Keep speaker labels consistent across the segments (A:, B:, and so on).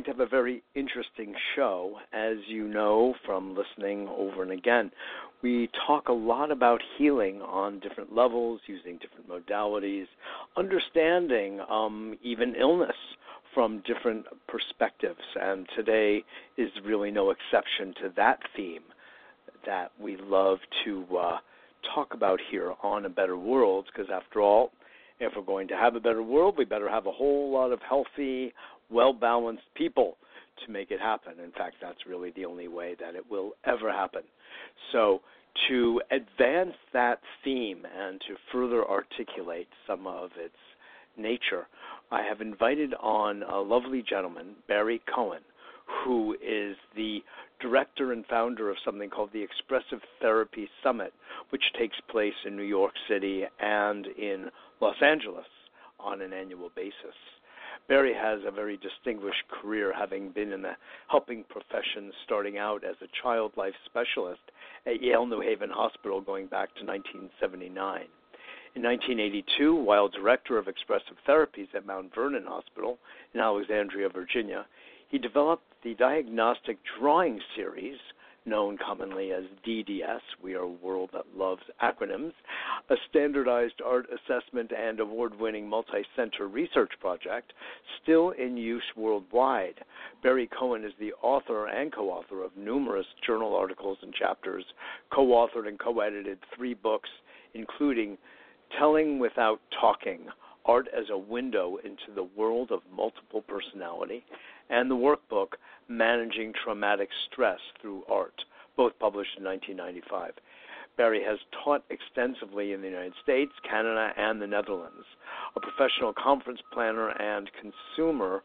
A: going to have a very interesting show. As you know from listening over and again, we talk a lot about healing on different levels, using different modalities, understanding um, even illness from different perspectives. And today is really no exception to that theme that we love to uh, talk about here on A Better World, because after all, if we're going to have a better world, we better have a whole lot of healthy, well balanced people to make it happen. In fact, that's really the only way that it will ever happen. So, to advance that theme and to further articulate some of its nature, I have invited on a lovely gentleman, Barry Cohen, who is the director and founder of something called the Expressive Therapy Summit, which takes place in New York City and in Los Angeles on an annual basis. Barry has a very distinguished career, having been in the helping profession starting out as a child life specialist at Yale New Haven Hospital going back to 1979. In 1982, while director of expressive therapies at Mount Vernon Hospital in Alexandria, Virginia, he developed the diagnostic drawing series known commonly as DDS. We are a world that loves acronyms. A standardized art assessment and award winning multi center research project still in use worldwide. Barry Cohen is the author and co author of numerous journal articles and chapters, co authored and co edited three books, including Telling Without Talking Art as a Window into the World of Multiple Personality, and the workbook Managing Traumatic Stress Through Art, both published in 1995. Barry has taught extensively in the United States, Canada, and the Netherlands. A professional conference planner and consumer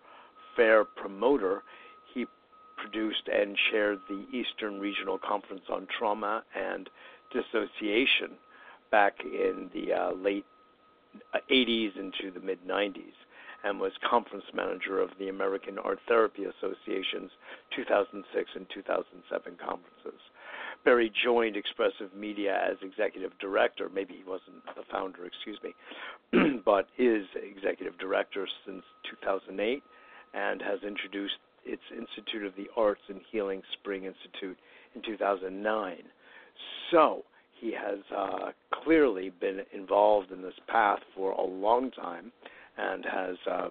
A: fair promoter, he produced and chaired the Eastern Regional Conference on Trauma and Dissociation back in the uh, late 80s into the mid 90s and was conference manager of the American Art Therapy Association's 2006 and 2007 conferences. Barry joined Expressive Media as executive director. Maybe he wasn't the founder, excuse me, but is executive director since 2008 and has introduced its Institute of the Arts and Healing Spring Institute in 2009. So, he has uh, clearly been involved in this path for a long time and has uh,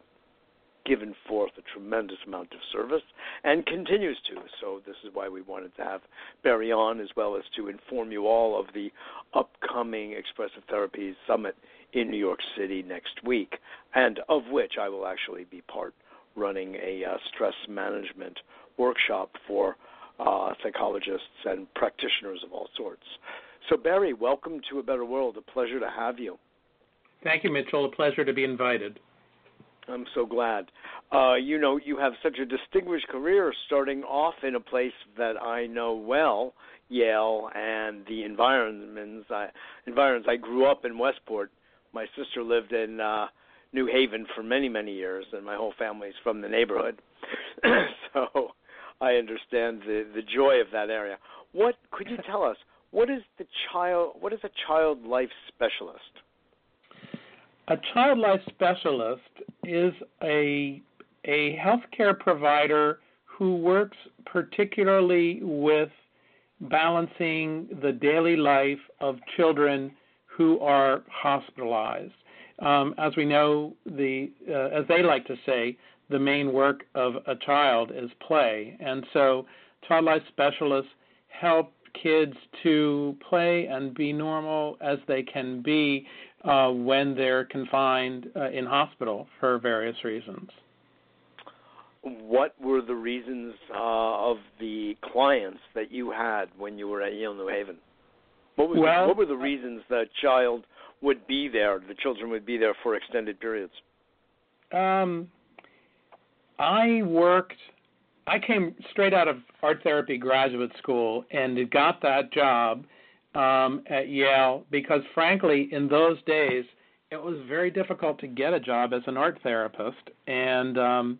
A: given forth a tremendous amount of service and continues to. So, this is why we wanted to have Barry on, as well as to inform you all of the upcoming Expressive Therapies Summit in New York City next week, and of which I will actually be part running a uh, stress management workshop for uh, psychologists and practitioners of all sorts. So, Barry, welcome to A Better World. A pleasure to have you.
B: Thank you, Mitchell. A pleasure to be invited.
A: I'm so glad. Uh, you know, you have such a distinguished career starting off in a place that I know well, Yale, and the environments. I, environs. I grew up in Westport. My sister lived in uh, New Haven for many, many years, and my whole family's from the neighborhood. so I understand the the joy of that area. What could you tell us? What is the child? What is a child life specialist?
B: A child life specialist is a a healthcare provider who works particularly with balancing the daily life of children who are hospitalized. Um, as we know, the uh, as they like to say, the main work of a child is play, and so child life specialists help kids to play and be normal as they can be uh, when they're confined uh, in hospital for various reasons.
A: What were the reasons uh, of the clients that you had when you were at Yale New Haven? What, was
B: well,
A: the, what were the reasons the child would be there, the children would be there for extended periods?
B: Um, I worked I came straight out of art therapy graduate school and got that job um, at Yale because, frankly, in those days, it was very difficult to get a job as an art therapist, and um,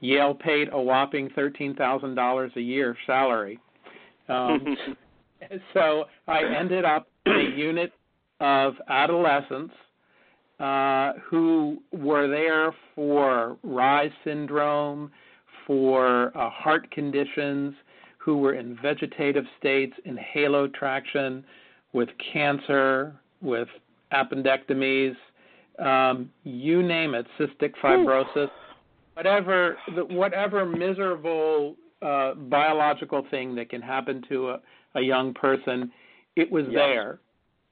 B: Yale paid a whopping thirteen thousand dollars a year salary. Um, so I ended up in a unit of adolescents uh, who were there for Reye's syndrome, for uh, heart conditions, who were in vegetative states, in halo traction, with cancer, with appendectomies, um, you name it, cystic fibrosis, whatever whatever miserable uh, biological thing that can happen to a, a young person, it was there.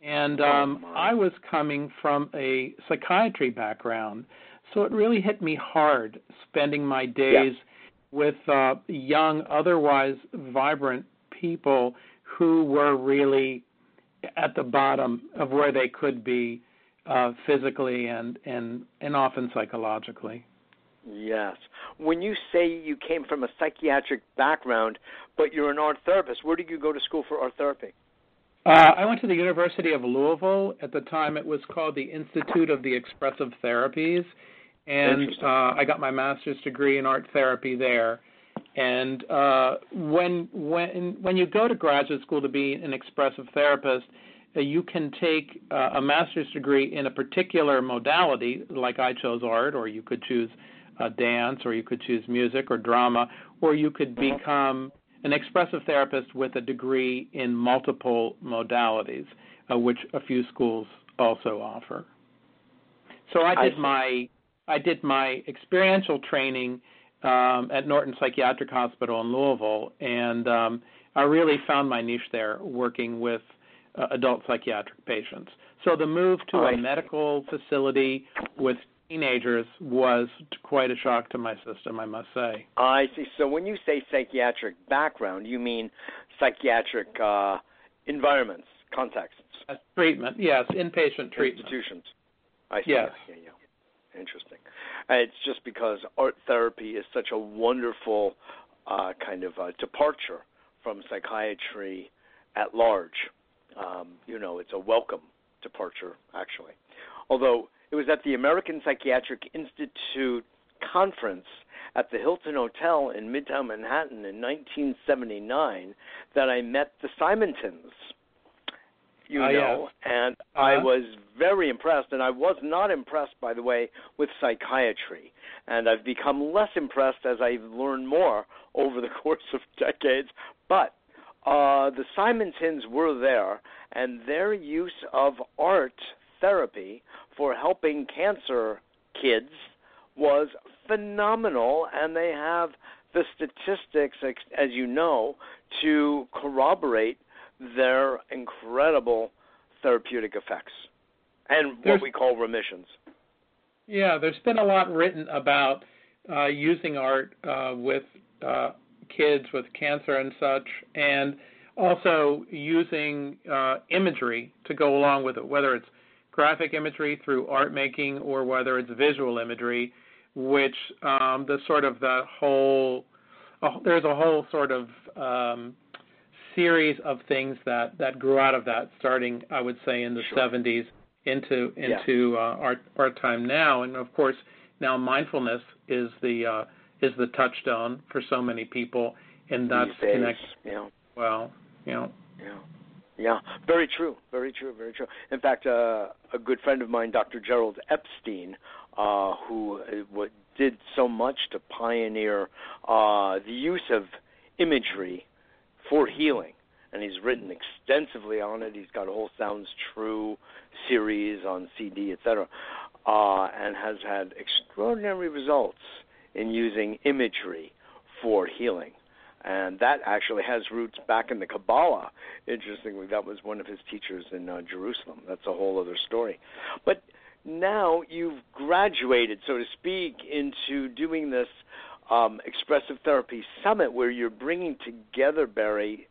B: And
A: Oh,
B: um,
A: my.
B: I was coming from a psychiatry background, so it really hit me hard spending my days with uh, young, otherwise vibrant people who were really at the bottom of where they could be uh, physically and, and, and often psychologically.
A: Yes. When you say you came from a psychiatric background, but you're an art therapist, where did you go to school for art therapy?
B: Uh, I went to the University of Louisville. At the time, it was called the Institute of the Expressive Therapies, and uh, I got my master's degree in art therapy there. And uh, when when when you go to graduate school to be an expressive therapist, uh, you can take uh, a master's degree in a particular modality, like I chose art, or you could choose uh, dance, or you could choose music or drama, or you could
A: Mhm.
B: become an expressive therapist with a degree in multiple modalities, uh, which a few schools also offer. So I
A: I
B: did
A: see.
B: my I did my experiential training um, at Norton Psychiatric Hospital in Louisville, and um, I really found my niche there, working with uh, adult psychiatric patients. So the move to a
A: see.
B: medical facility with teenagers was quite a shock to my system, I must say.
A: I see. So when you say psychiatric background, you mean psychiatric uh, environments, contexts,
B: As treatment, yes, inpatient treatment.
A: institutions. I see.
B: Yes.
A: Yeah, yeah. Interesting. It's just because art therapy is such a wonderful uh, kind of uh, departure from psychiatry at large. Um, you know, it's a welcome departure, actually. Although it was at the American Psychiatric Institute conference at the Hilton Hotel in Midtown Manhattan in 1979 that I met the Simontons. You
B: Ah,
A: know,
B: yes.
A: and I
B: Uh-huh.
A: was very impressed, and I was not impressed, by the way, with psychiatry. And I've become less impressed as I've learned more over the course of decades. But uh, the Simontons were there, and their use of art therapy for helping cancer kids was phenomenal, and they have the statistics, as you know, to corroborate their incredible therapeutic effects and what we call remissions.
B: Yeah, there's been a lot written about uh, using art uh, with uh, kids with cancer and such, and also using uh, imagery to go along with it, whether it's graphic imagery through art making or whether it's visual imagery, which um, the sort of the whole uh, there's a whole sort of um, series of things that that grew out of that, starting I would say in the
A: Sure.
B: 70s into
A: Yeah.
B: into uh, our our time now, and of course now mindfulness is the uh, is the touchstone for so many people, and that's connected
A: Yeah.
B: well. You know,
A: Yeah. Yeah, very true, very true, very true. In fact, uh, a good friend of mine, Dr. Gerald Epstein, uh, who uh, did so much to pioneer uh, the use of imagery for healing, and he's written extensively on it. He's got a whole Sounds True series on CD, etc., uh, and has had extraordinary results in using imagery for healing and that actually has roots back in the Kabbalah. Interestingly, that was one of his teachers in uh, Jerusalem. That's a whole other story. But now you've graduated, so to speak, into doing this um, expressive therapy summit where you're bringing together, Barry,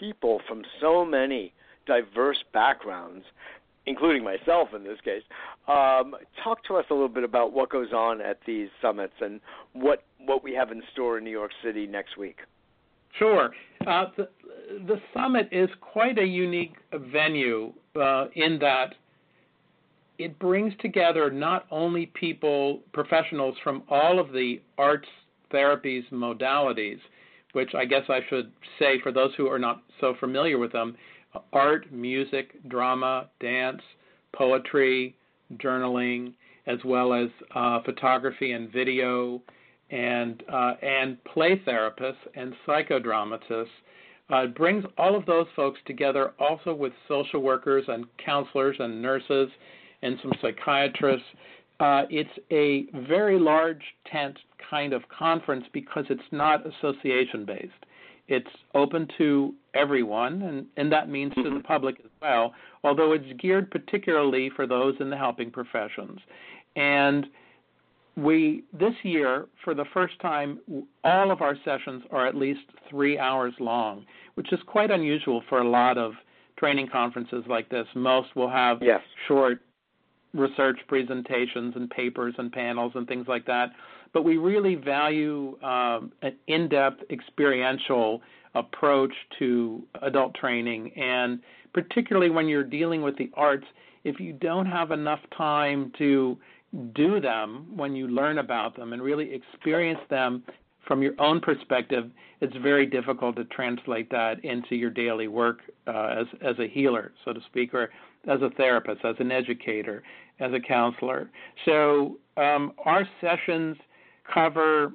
A: people from so many diverse backgrounds, including myself in this case. Um, talk to us a little bit about what goes on at these summits and what what we have in store in New York City next week.
B: Sure. Uh, the, the summit is quite a unique venue uh, in that it brings together not only people, professionals from all of the arts therapies modalities, which I guess I should say for those who are not so familiar with them art, music, drama, dance, poetry, journaling, as well as uh, photography and video, and uh, and play therapists and psychodramatists. Uh, it brings all of those folks together, also with social workers and counselors and nurses and some psychiatrists. Uh, it's a very large tent kind of conference because it's not association based. It's open to everyone, and, and that means to the mm-hmm. public as well, although it's geared particularly for those in the helping professions. And we this year, for the first time, all of our sessions are at least three hours long, which is quite unusual for a lot of training conferences like this. Most will have
A: yes.
B: short research presentations and papers and panels and things like that. But we really value um, an in depth experiential approach to adult training. And particularly when you're dealing with the arts, if you don't have enough time to do them when you learn about them and really experience them from your own perspective, it's very difficult to translate that into your daily work uh, as as a healer, so to speak, or as a therapist, as an educator, as a counselor. So um, our sessions cover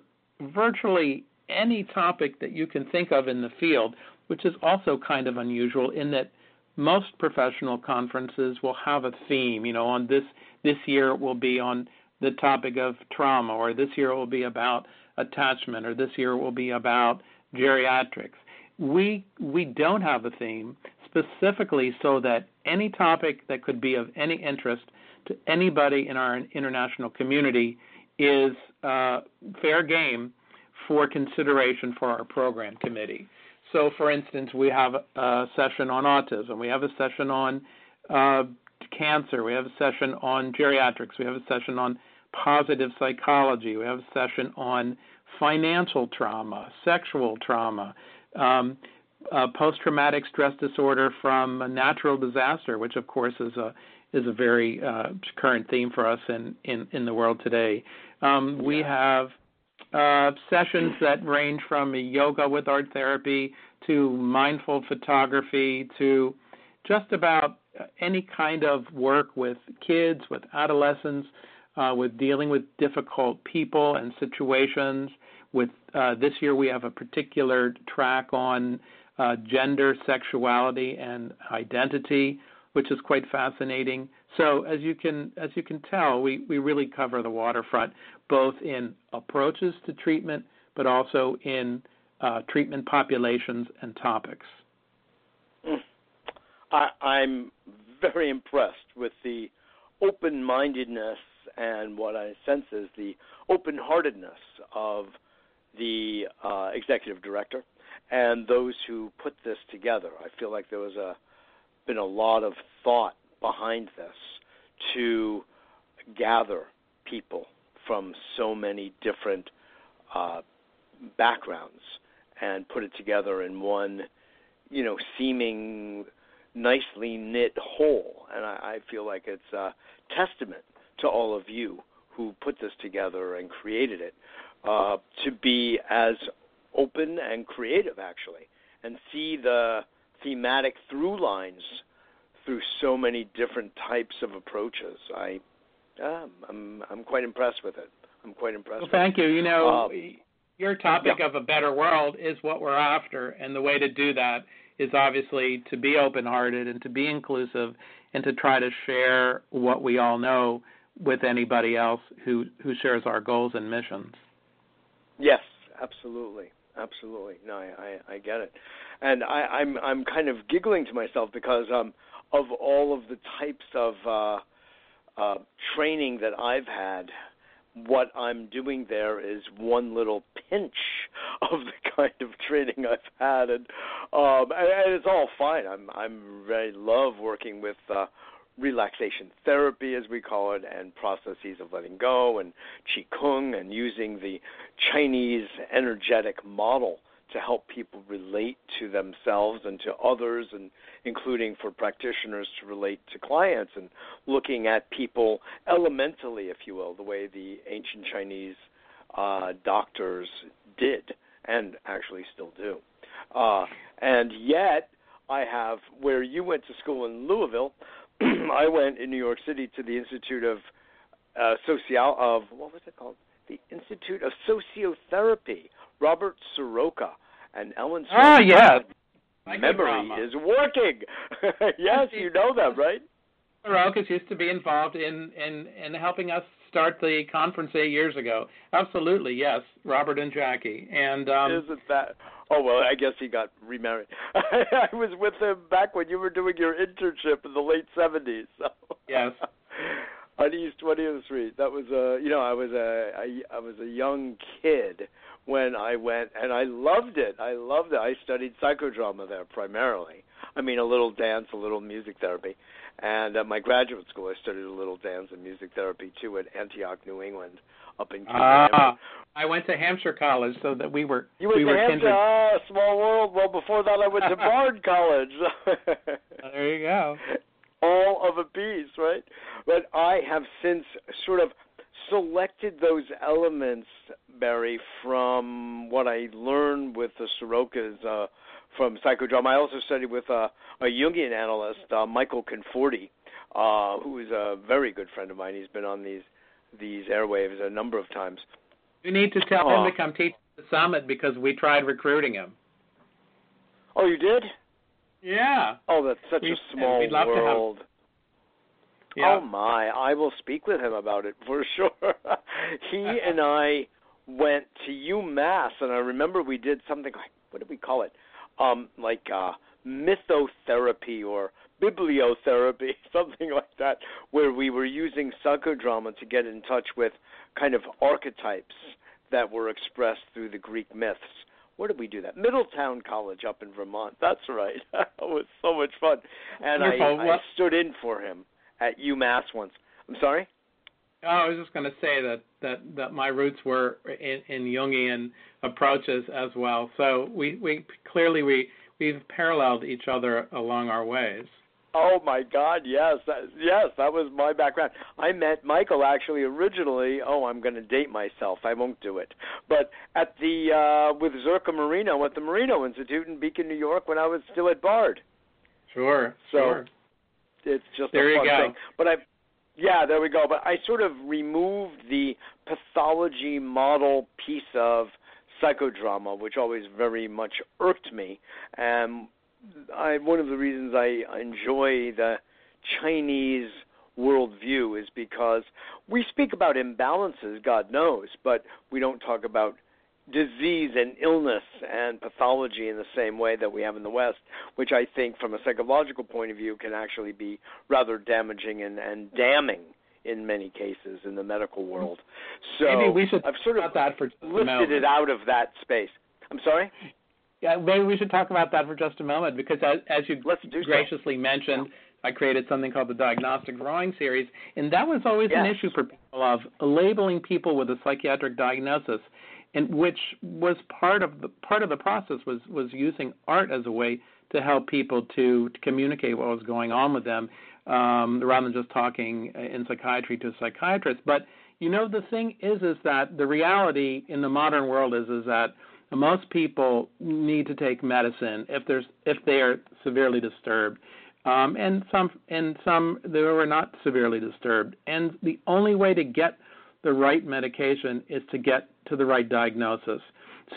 B: virtually any topic that you can think of in the field, which is also kind of unusual in that most professional conferences will have a theme. You know, on this this year it will be on the topic of trauma, or this year it will be about attachment, or this year it will be about geriatrics. We we don't have a theme specifically so that any topic that could be of any interest to anybody in our international community is uh, fair game for consideration for our program committee. So, for instance, we have a session on autism, we have a session on uh, cancer, we have a session on geriatrics, we have a session on positive psychology, we have a session on financial trauma, sexual trauma, um, uh, post-traumatic stress disorder from a natural disaster, which of course is a is a very uh, current theme for us in, in, in the world today. Um, we have uh, sessions that range from yoga with art therapy to mindful photography to just about any kind of work with kids, with adolescents, uh, with dealing with difficult people and situations. With uh, this year, we have a particular track on uh, gender, sexuality, and identity, which is quite fascinating. So as you can as you can tell, we, we really cover the waterfront, both in approaches to treatment, but also in uh, treatment populations and topics.
A: Mm. I, I'm very impressed with the open-mindedness and what I sense is the open-heartedness of the uh, executive director and those who put this together. I feel like there was a been a lot of thought behind this to gather people from so many different uh, backgrounds and put it together in one, you know, seeming nicely knit whole. And I, I feel like it's a testament to all of you who put this together and created it uh, to be as open and creative, actually, and see the thematic through lines through so many different types of approaches. I, um, I'm, I'm quite impressed with it. I'm quite impressed.
B: Well, thank you. You know,
A: um,
B: your topic
A: yeah.
B: of a better world is what we're after, and the way to do that is obviously to be open-hearted and to be inclusive and to try to share what we all know with anybody else who who shares our goals and missions.
A: Yes, absolutely, absolutely. No, I I, I get it, and I, I'm I'm kind of giggling to myself because um of all of the types of uh, uh, training that I've had, what I'm doing there is one little pinch of the kind of training I've had, and um, and, and it's all fine. I'm I'm I love working with uh, relaxation therapy, as we call it, and processes of letting go, and qigong, and using the Chinese energetic model to help people relate to themselves and to others, and including for practitioners to relate to clients, and looking at people elementally, if you will, the way the ancient Chinese uh, doctors did and actually still do. Uh, and yet, I have where you went to school in Louisville, I went in New York City to the Institute of uh, Social of what was it called? The Institute of Sociotherapy. Robert Siroka and Ellen.
B: Ah,
A: Siroka.
B: yes.
A: Memory is working. yes, you know that, right?
B: Sirokas used to be involved in, in in helping us start the conference eight years ago. Absolutely, yes, Robert and Jackie. And um,
A: isn't that? Oh well, I guess he got remarried. I was with him back when you were doing your internship in the late seventies. So.
B: Yes.
A: On East 20th Street. That was a, you know, I was a, I, I was a young kid when I went, and I loved it. I loved it. I studied psychodrama there primarily. I mean, a little dance, a little music therapy, and at my graduate school, I studied a little dance and music therapy too at Antioch, New England, up in
B: Ah, I went to Hampshire College, so that we were
A: you went
B: we
A: to
B: were
A: Hampshire,
B: kindred.
A: ah, small world. Well, before that, I went to Bard College.
B: there you go.
A: All of a piece, right? But I have since sort of selected those elements, Barry, from what I learned with the Sirokas uh, from psychodrama. I also studied with uh, a Jungian analyst, uh, Michael Conforti, uh, who is a very good friend of mine. He's been on these these airwaves a number of times.
B: You need to tell him to come teach at the summit because we tried recruiting him.
A: Oh, you did?
B: Yeah.
A: Oh, that's such
B: We-
A: a small
B: we'd love to have-
A: world.
B: Yeah.
A: Oh my, I will speak with him about it for sure. he and I went to UMass and I remember we did something like what did we call it? Um like uh mythotherapy or bibliotherapy, something like that, where we were using psychodrama to get in touch with kind of archetypes that were expressed through the Greek myths. Where did we do that? Middletown College up in Vermont. That's right. it was so much fun. And I, I stood in for him at UMass once. I'm sorry?
B: Oh, I was just going to say that, that, that my roots were in, in Jungian approaches as well. So we, we clearly we we've paralleled each other along our ways.
A: Oh my God, yes, that, yes, that was my background. I met Michael actually originally. Oh, I'm going to date myself. I won't do it. But at the uh with Zerka Moreno at the Moreno Institute in Beacon, New York, when I was still at Bard.
B: Sure.
A: So
B: sure.
A: it's just
B: There
A: a
B: you go.
A: thing. But I, yeah, there we go. But I sort of removed the pathology model piece of psychodrama, which always very much irked me. And I, one of the reasons I enjoy the Chinese worldview is because we speak about imbalances, God knows, but we don't talk about disease and illness and pathology in the same way that we have in the West, which I think, from a psychological point of view, can actually be rather damaging and, and damning in many cases in the medical world. So
B: Maybe we should
A: I've sort of
B: that for
A: lifted it out of that space. I'm sorry.
B: Yeah, maybe we should talk about that for just a moment because as, as you
A: do so.
B: graciously mentioned, I created something called the Diagnostic Drawing Series, and that was always an issue for people of labeling people with a psychiatric diagnosis, and which was part of the part of the process was was using art as a way to help people to, to communicate what was going on with them, um, rather than just talking in psychiatry to a psychiatrist. But you know, the thing is, is that the reality in the modern world is is that most people need to take medicine if there's if they are severely disturbed. Um, and some and some they were not severely disturbed. And the only way to get the right medication is to get to the right diagnosis.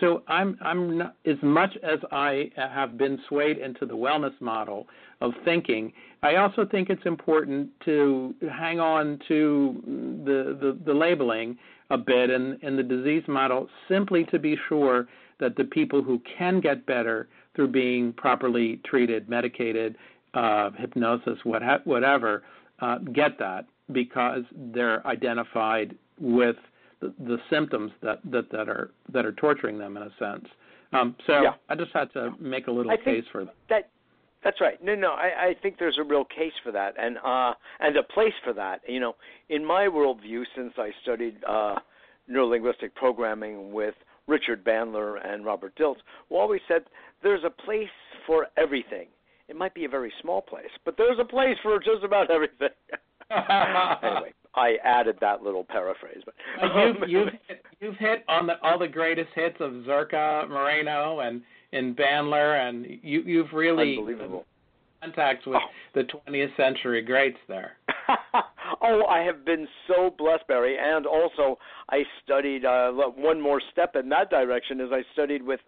B: So i'm i'm not, as much as i have been swayed into the wellness model of thinking i also think it's important to hang on to the the, the labeling a bit in, in the disease model simply to be sure that the people who can get better through being properly treated, medicated, uh, hypnosis, what ha- whatever, uh, get that because they're identified with the, the symptoms that, that, that are that are torturing them in a sense. Um, so
A: Yeah.
B: I just had to make a little
A: I
B: case for that.
A: That that's right. No, no, I, I think there's a real case for that, and uh, and a place for that. You know, in my worldview, since I studied uh, neurolinguistic programming with Richard Bandler and Robert Dilts, we always said there's a place for everything. It might be a very small place, but there's a place for just about everything. anyway, I added that little paraphrase, but um,
B: you've you've hit, you've hit on the, all the greatest hits of Zerka, Moreno, and and Bandler, and you you've really
A: unbelievable.
B: contacts with oh. the 20th century greats there.
A: oh, I have been so blessed, Barry, and also I studied uh, one more step in that direction. Is I studied with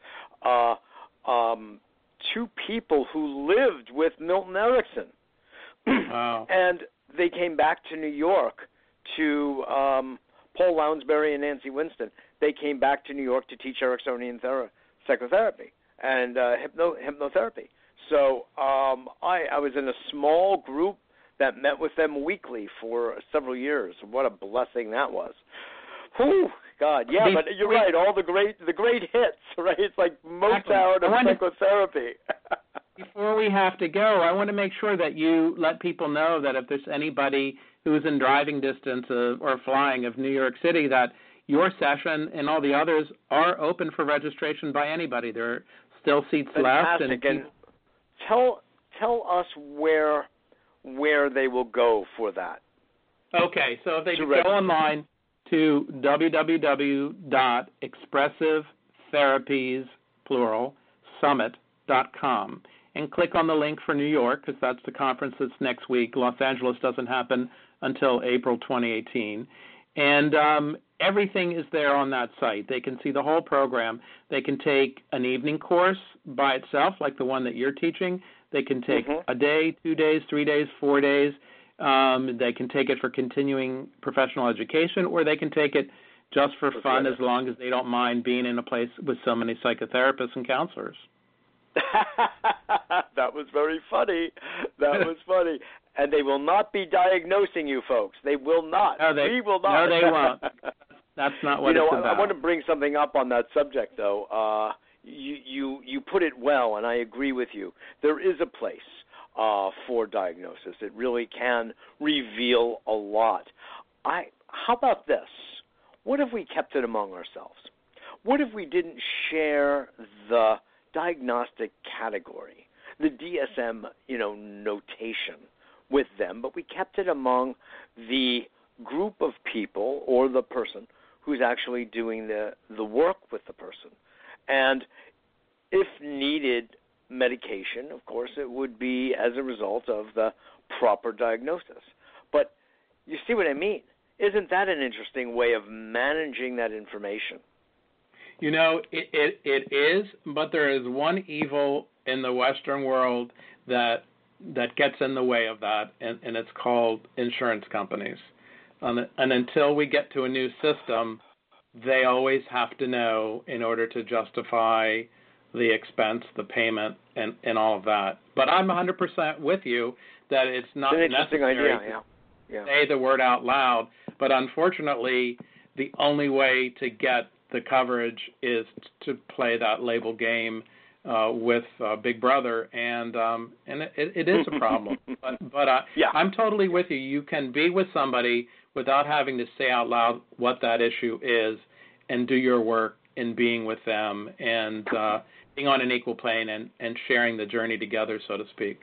A: uh, um, two people who lived with Milton Erickson.
B: wow!
A: and they came back to New York to um, Paul Lounsbury and Nancy Winston. They came back to New York to teach Ericksonian thera- psychotherapy and uh, hypno- hypnotherapy. So um, I, I was in a small group that met with them weekly for several years. What a blessing that was. Whew, God, yeah, but you're right. All the great, the great hits, right? It's like Motown of psychotherapy.
B: before we have to go, I want to make sure that you let people know that if there's anybody who's in driving distance of, or flying of New York City, that your session and all the others are open for registration by anybody. There are still seats
A: Fantastic.
B: left.
A: And, and tell tell us where where they will go for that.
B: Okay, so if they go online to www.expressivetherapiesplural.summit.com and click on the link for New York because that's the conference that's next week. Los Angeles doesn't happen until April 2018. And um, everything is there on that site. They can see the whole program. They can take an evening course by itself, like the one that you're teaching. They can take
A: mm-hmm.
B: a day, two days, three days, four days. Um, they can take it for continuing professional education, or they can take it just for fun, as long as they don't mind being in a place with so many psychotherapists and counselors.
A: that was very funny. That was funny. And they will not be diagnosing you, folks. They will not.
B: No, they,
A: we will not.
B: No, they won't. That's not what
A: you know,
B: it's about.
A: I, I want to bring something up on that subject, though. Uh, you you you put it well, and I agree with you. There is a place uh, for diagnosis. It really can reveal a lot. I how about this? What if we kept it among ourselves? What if we didn't share the diagnostic category, the DSM, you know, notation with them, but we kept it among the group of people or the person who's actually doing the the work with the person. And if needed medication, of course, it would be as a result of the proper diagnosis. But you see what I mean? Isn't that an interesting way of managing that information?
B: You know, it, it, it is, but there is one evil in the Western world that that gets in the way of that, and, and it's called insurance companies. Um, and until we get to a new system, they always have to know in order to justify the expense, the payment, and, and all of that. But I'm 100% with you that it's not
A: it's
B: necessary
A: idea, yeah. Yeah.
B: to say the word out loud. But unfortunately, the only way to get the coverage is to play that label game uh, with uh, Big Brother, and um, and it, it is a problem. but but uh,
A: yeah.
B: I'm totally with you. You can be with somebody without having to say out loud what that issue is, and do your work in being with them and uh, being on an equal plane and, and sharing the journey together, so to speak.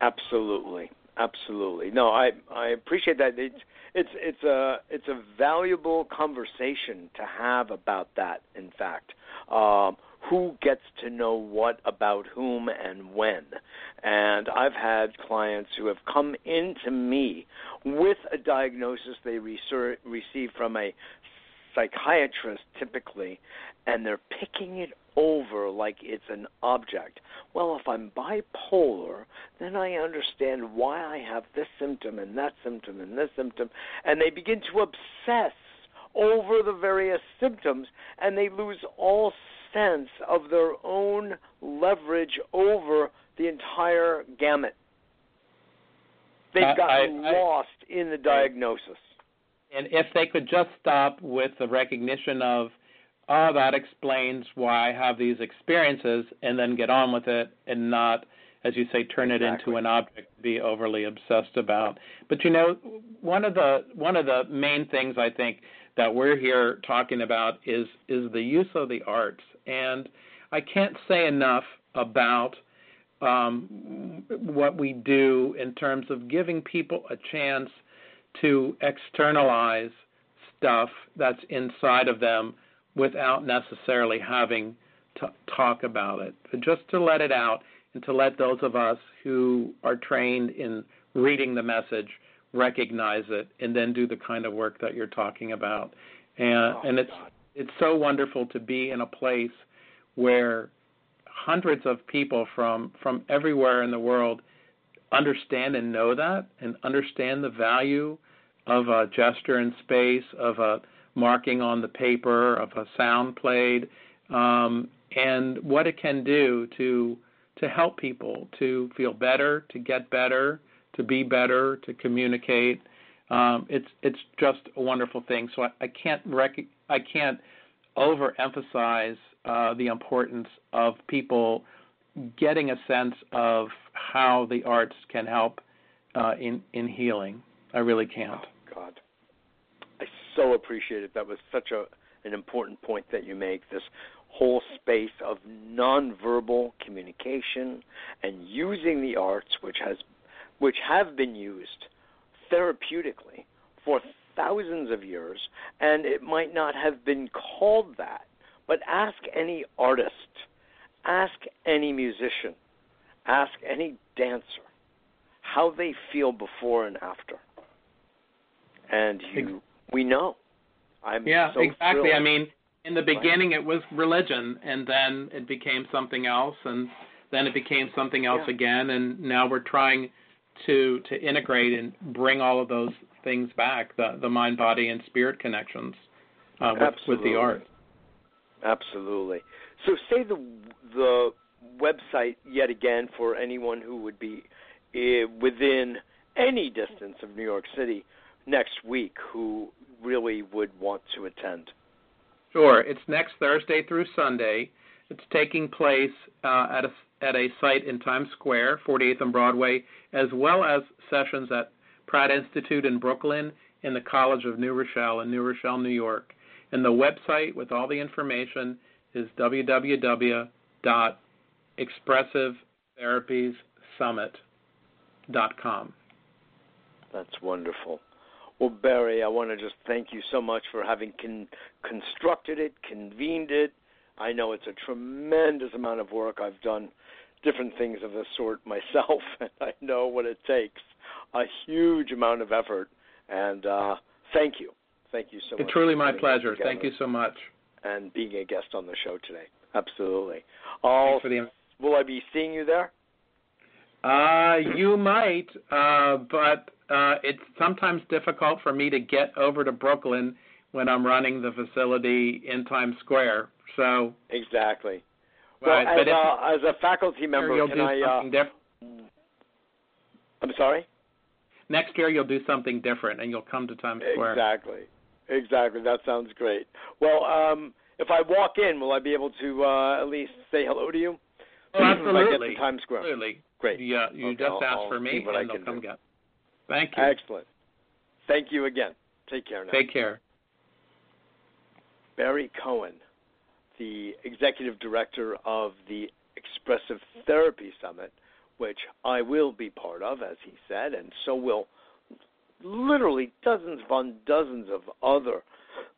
A: Absolutely, absolutely. No, I I appreciate that. It's it's it's a it's a valuable conversation to have about that. In fact, um, who gets to know what about whom and when. And I've had clients who have come into me with a diagnosis they received from a psychiatrist typically, and they're picking it over like it's an object. Well, if I'm bipolar, then I understand why I have this symptom and that symptom and this symptom, and they begin to obsess over the various symptoms and they lose all sense of their own leverage over the entire gamut. They've uh, gotten I, lost in the diagnosis.
B: And if they could just stop with the recognition of, oh, that explains why I have these experiences, and then get on with it and not, as you say, turn
A: exactly.
B: it into an object to be overly obsessed about. But you know, one of the one of the main things I think that we're here talking about is is the use of the arts, and I can't say enough about um, what we do in terms of giving people a chance to externalize stuff that's inside of them without necessarily having to talk about it, but just to let it out and to let those of us who are trained in reading the message recognize it and then do the kind of work that you're talking about. And
A: oh,
B: and it's
A: God.
B: it's so wonderful to be in a place where hundreds of people from from everywhere in the world understand and know that and understand the value of a gesture in space, of a marking on the paper, of a sound played, um, and what it can do to to help people to feel better, to get better, to be better, to communicate. Um, it's it's just a wonderful thing. So I, I can't rec- I can't overemphasize uh, the importance of people getting a sense of how the arts can help uh, in in healing. I really can't.
A: Oh, God, so appreciate it. That was such a an important point that you make. This whole space of nonverbal communication and using the arts, which has which have been used therapeutically for thousands of years, and it might not have been called that. But ask any artist, ask any musician, ask any dancer how they feel before and after. And you, we know. I'm
B: yeah,
A: so
B: exactly.
A: Thrilled.
B: I mean, in the beginning it was religion, and then it became something else, and then it became something else
A: yeah.
B: again, and now we're trying to to integrate and bring all of those things back the the mind body and spirit connections uh, with with the art
A: absolutely so say the the website yet again for anyone who would be uh, within any distance of New York City next week who really would want to attend
B: sure it's next Thursday through Sunday it's taking place uh, at a at a site in Times Square, 48th and Broadway, as well as sessions at Pratt Institute in Brooklyn and the College of New Rochelle in New Rochelle, New York. And the website with all the information is www.expressivetherapiesummit.com.
A: That's wonderful. Well, Barry, I want to just thank you so much for having con- constructed it, convened it. I know it's a tremendous amount of work. I've done different things of this sort myself, and I know what it takes a huge amount of effort. And uh, thank you. Thank you so
B: it's
A: much.
B: It's truly my pleasure. Thank you so much.
A: And being a guest on the show today. Absolutely. I'll,
B: the...
A: Will I be seeing you there?
B: Uh, you might, uh, but uh, it's sometimes difficult for me to get over to Brooklyn when I'm running the facility in Times Square. So
A: exactly.
B: Right,
A: well, as, uh, as, a faculty member,
B: you'll
A: can
B: do
A: I?
B: Something
A: uh,
B: different.
A: I'm sorry.
B: Next year, you'll do something different, and you'll come to Times Square.
A: Exactly. Exactly. That sounds great. Well, um, if I walk in, will I be able to uh, at least say hello to you?
B: Oh, absolutely.
A: if I get to Times Square.
B: Absolutely.
A: Great.
B: Yeah, you
A: okay,
B: just
A: I'll,
B: ask
A: I'll
B: for me,
A: and
B: I they'll come get. Thank you.
A: Excellent. Thank you again. Take care now.
B: Take care.
A: Barry Cohen, the executive director of the Expressive Therapy Summit, which I will be part of, as he said, and so will literally dozens upon dozens of other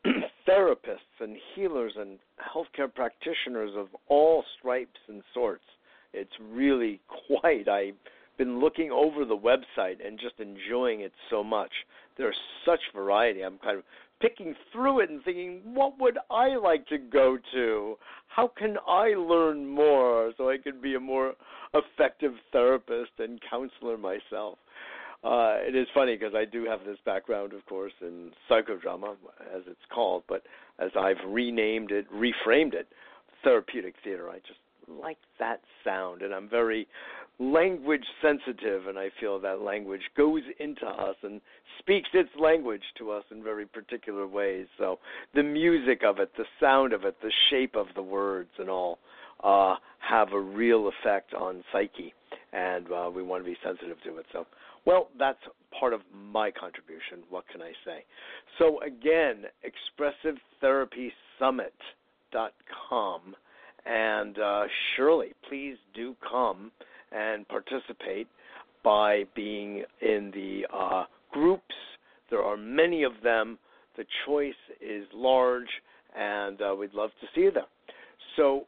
A: therapists and healers and healthcare practitioners of all stripes and sorts. It's really quite. I've been looking over the website and just enjoying it so much. There's such variety. I'm kind of picking through it and thinking, what would I like to go to? How can I learn more so I can be a more effective therapist and counselor myself? Uh, it is funny because I do have this background, of course, in psychodrama, as it's called, but as I've renamed it, reframed it, therapeutic theater. I just like that sound, and I'm very language sensitive, and I feel that language goes into us and speaks its language to us in very particular ways. So the music of it, the sound of it, the shape of the words, and all uh, have a real effect on psyche, and uh, we want to be sensitive to it. So, well, that's part of my contribution. What can I say? So again, expressivetherapysummit.com. And uh, surely, please do come and participate by being in the uh, groups. There are many of them. The choice is large, and uh, we'd love to see you there. So,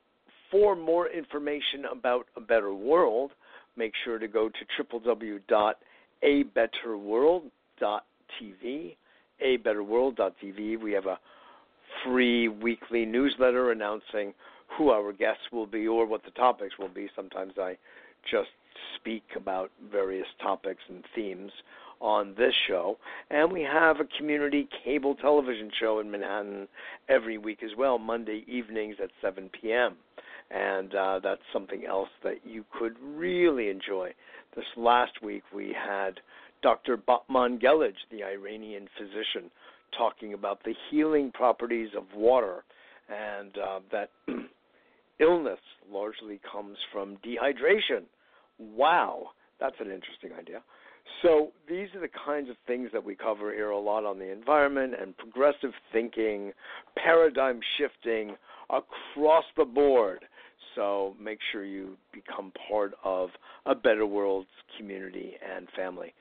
A: for more information about a better world, make sure to go to www.abetterworld.tv. abetterworld.tv. We have a free weekly newsletter announcing who our guests will be or what the topics will be. Sometimes I just speak about various topics and themes on this show. And we have a community cable television show in Manhattan every week as well, Monday evenings at 7 p.m. And uh, that's something else that you could really enjoy. This last week we had Dr. Batmanghelidj, the Iranian physician, talking about the healing properties of water and uh, that illness largely comes from dehydration. Wow, that's an interesting idea. So these are the kinds of things that we cover here a lot on the environment and progressive thinking, paradigm shifting across the board. So make sure you become part of a better world's community and family.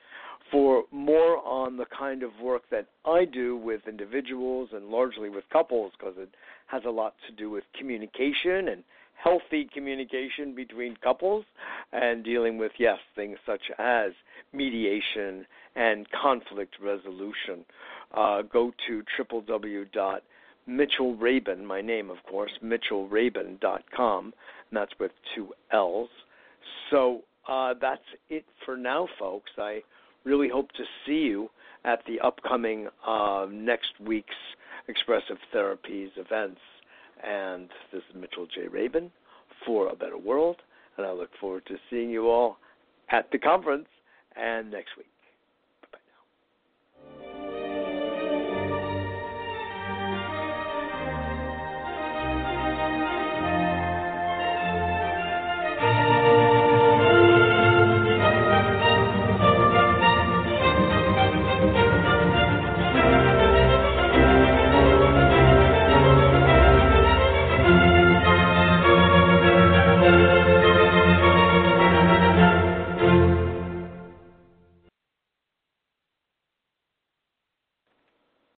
A: For more on the kind of work that I do with individuals and largely with couples, because it has a lot to do with communication and healthy communication between couples and dealing with, yes, things such as mediation and conflict resolution. Uh, go to www.mitchellrabin, my name, of course, mitchellrabin.com, and that's with two L's. So uh, that's it for now, folks. I really hope to see you at the upcoming uh, next week's Expressive Therapies events. And this is Mitchell J. Rabin for A Better World, and I look forward to seeing you all at the conference and next week.